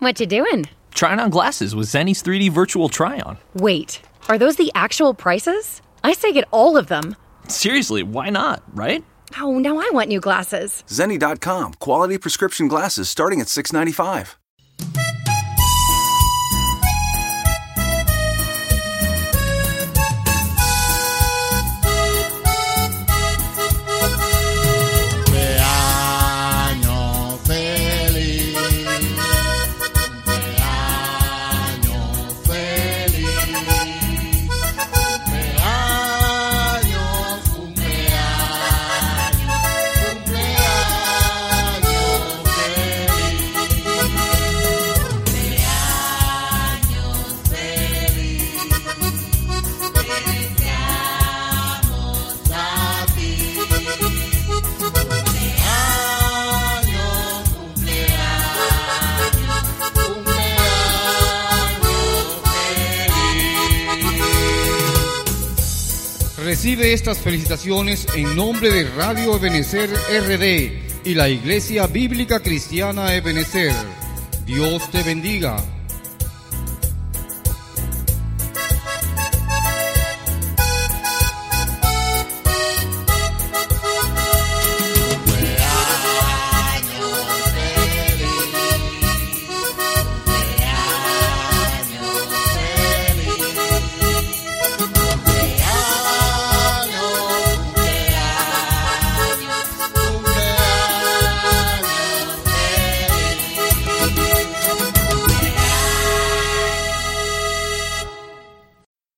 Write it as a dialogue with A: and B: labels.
A: What you doing?
B: Trying on glasses with Zenny's 3D virtual try on.
A: Wait, are those the actual prices? I say get all of them.
B: Seriously, why not, right?
A: Oh, now I want new glasses.
C: Zenni.com, quality prescription glasses starting at 695.
D: Recibe estas felicitaciones en nombre de Radio Ebenecer RD y la Iglesia Bíblica Cristiana Ebenecer. Dios te bendiga.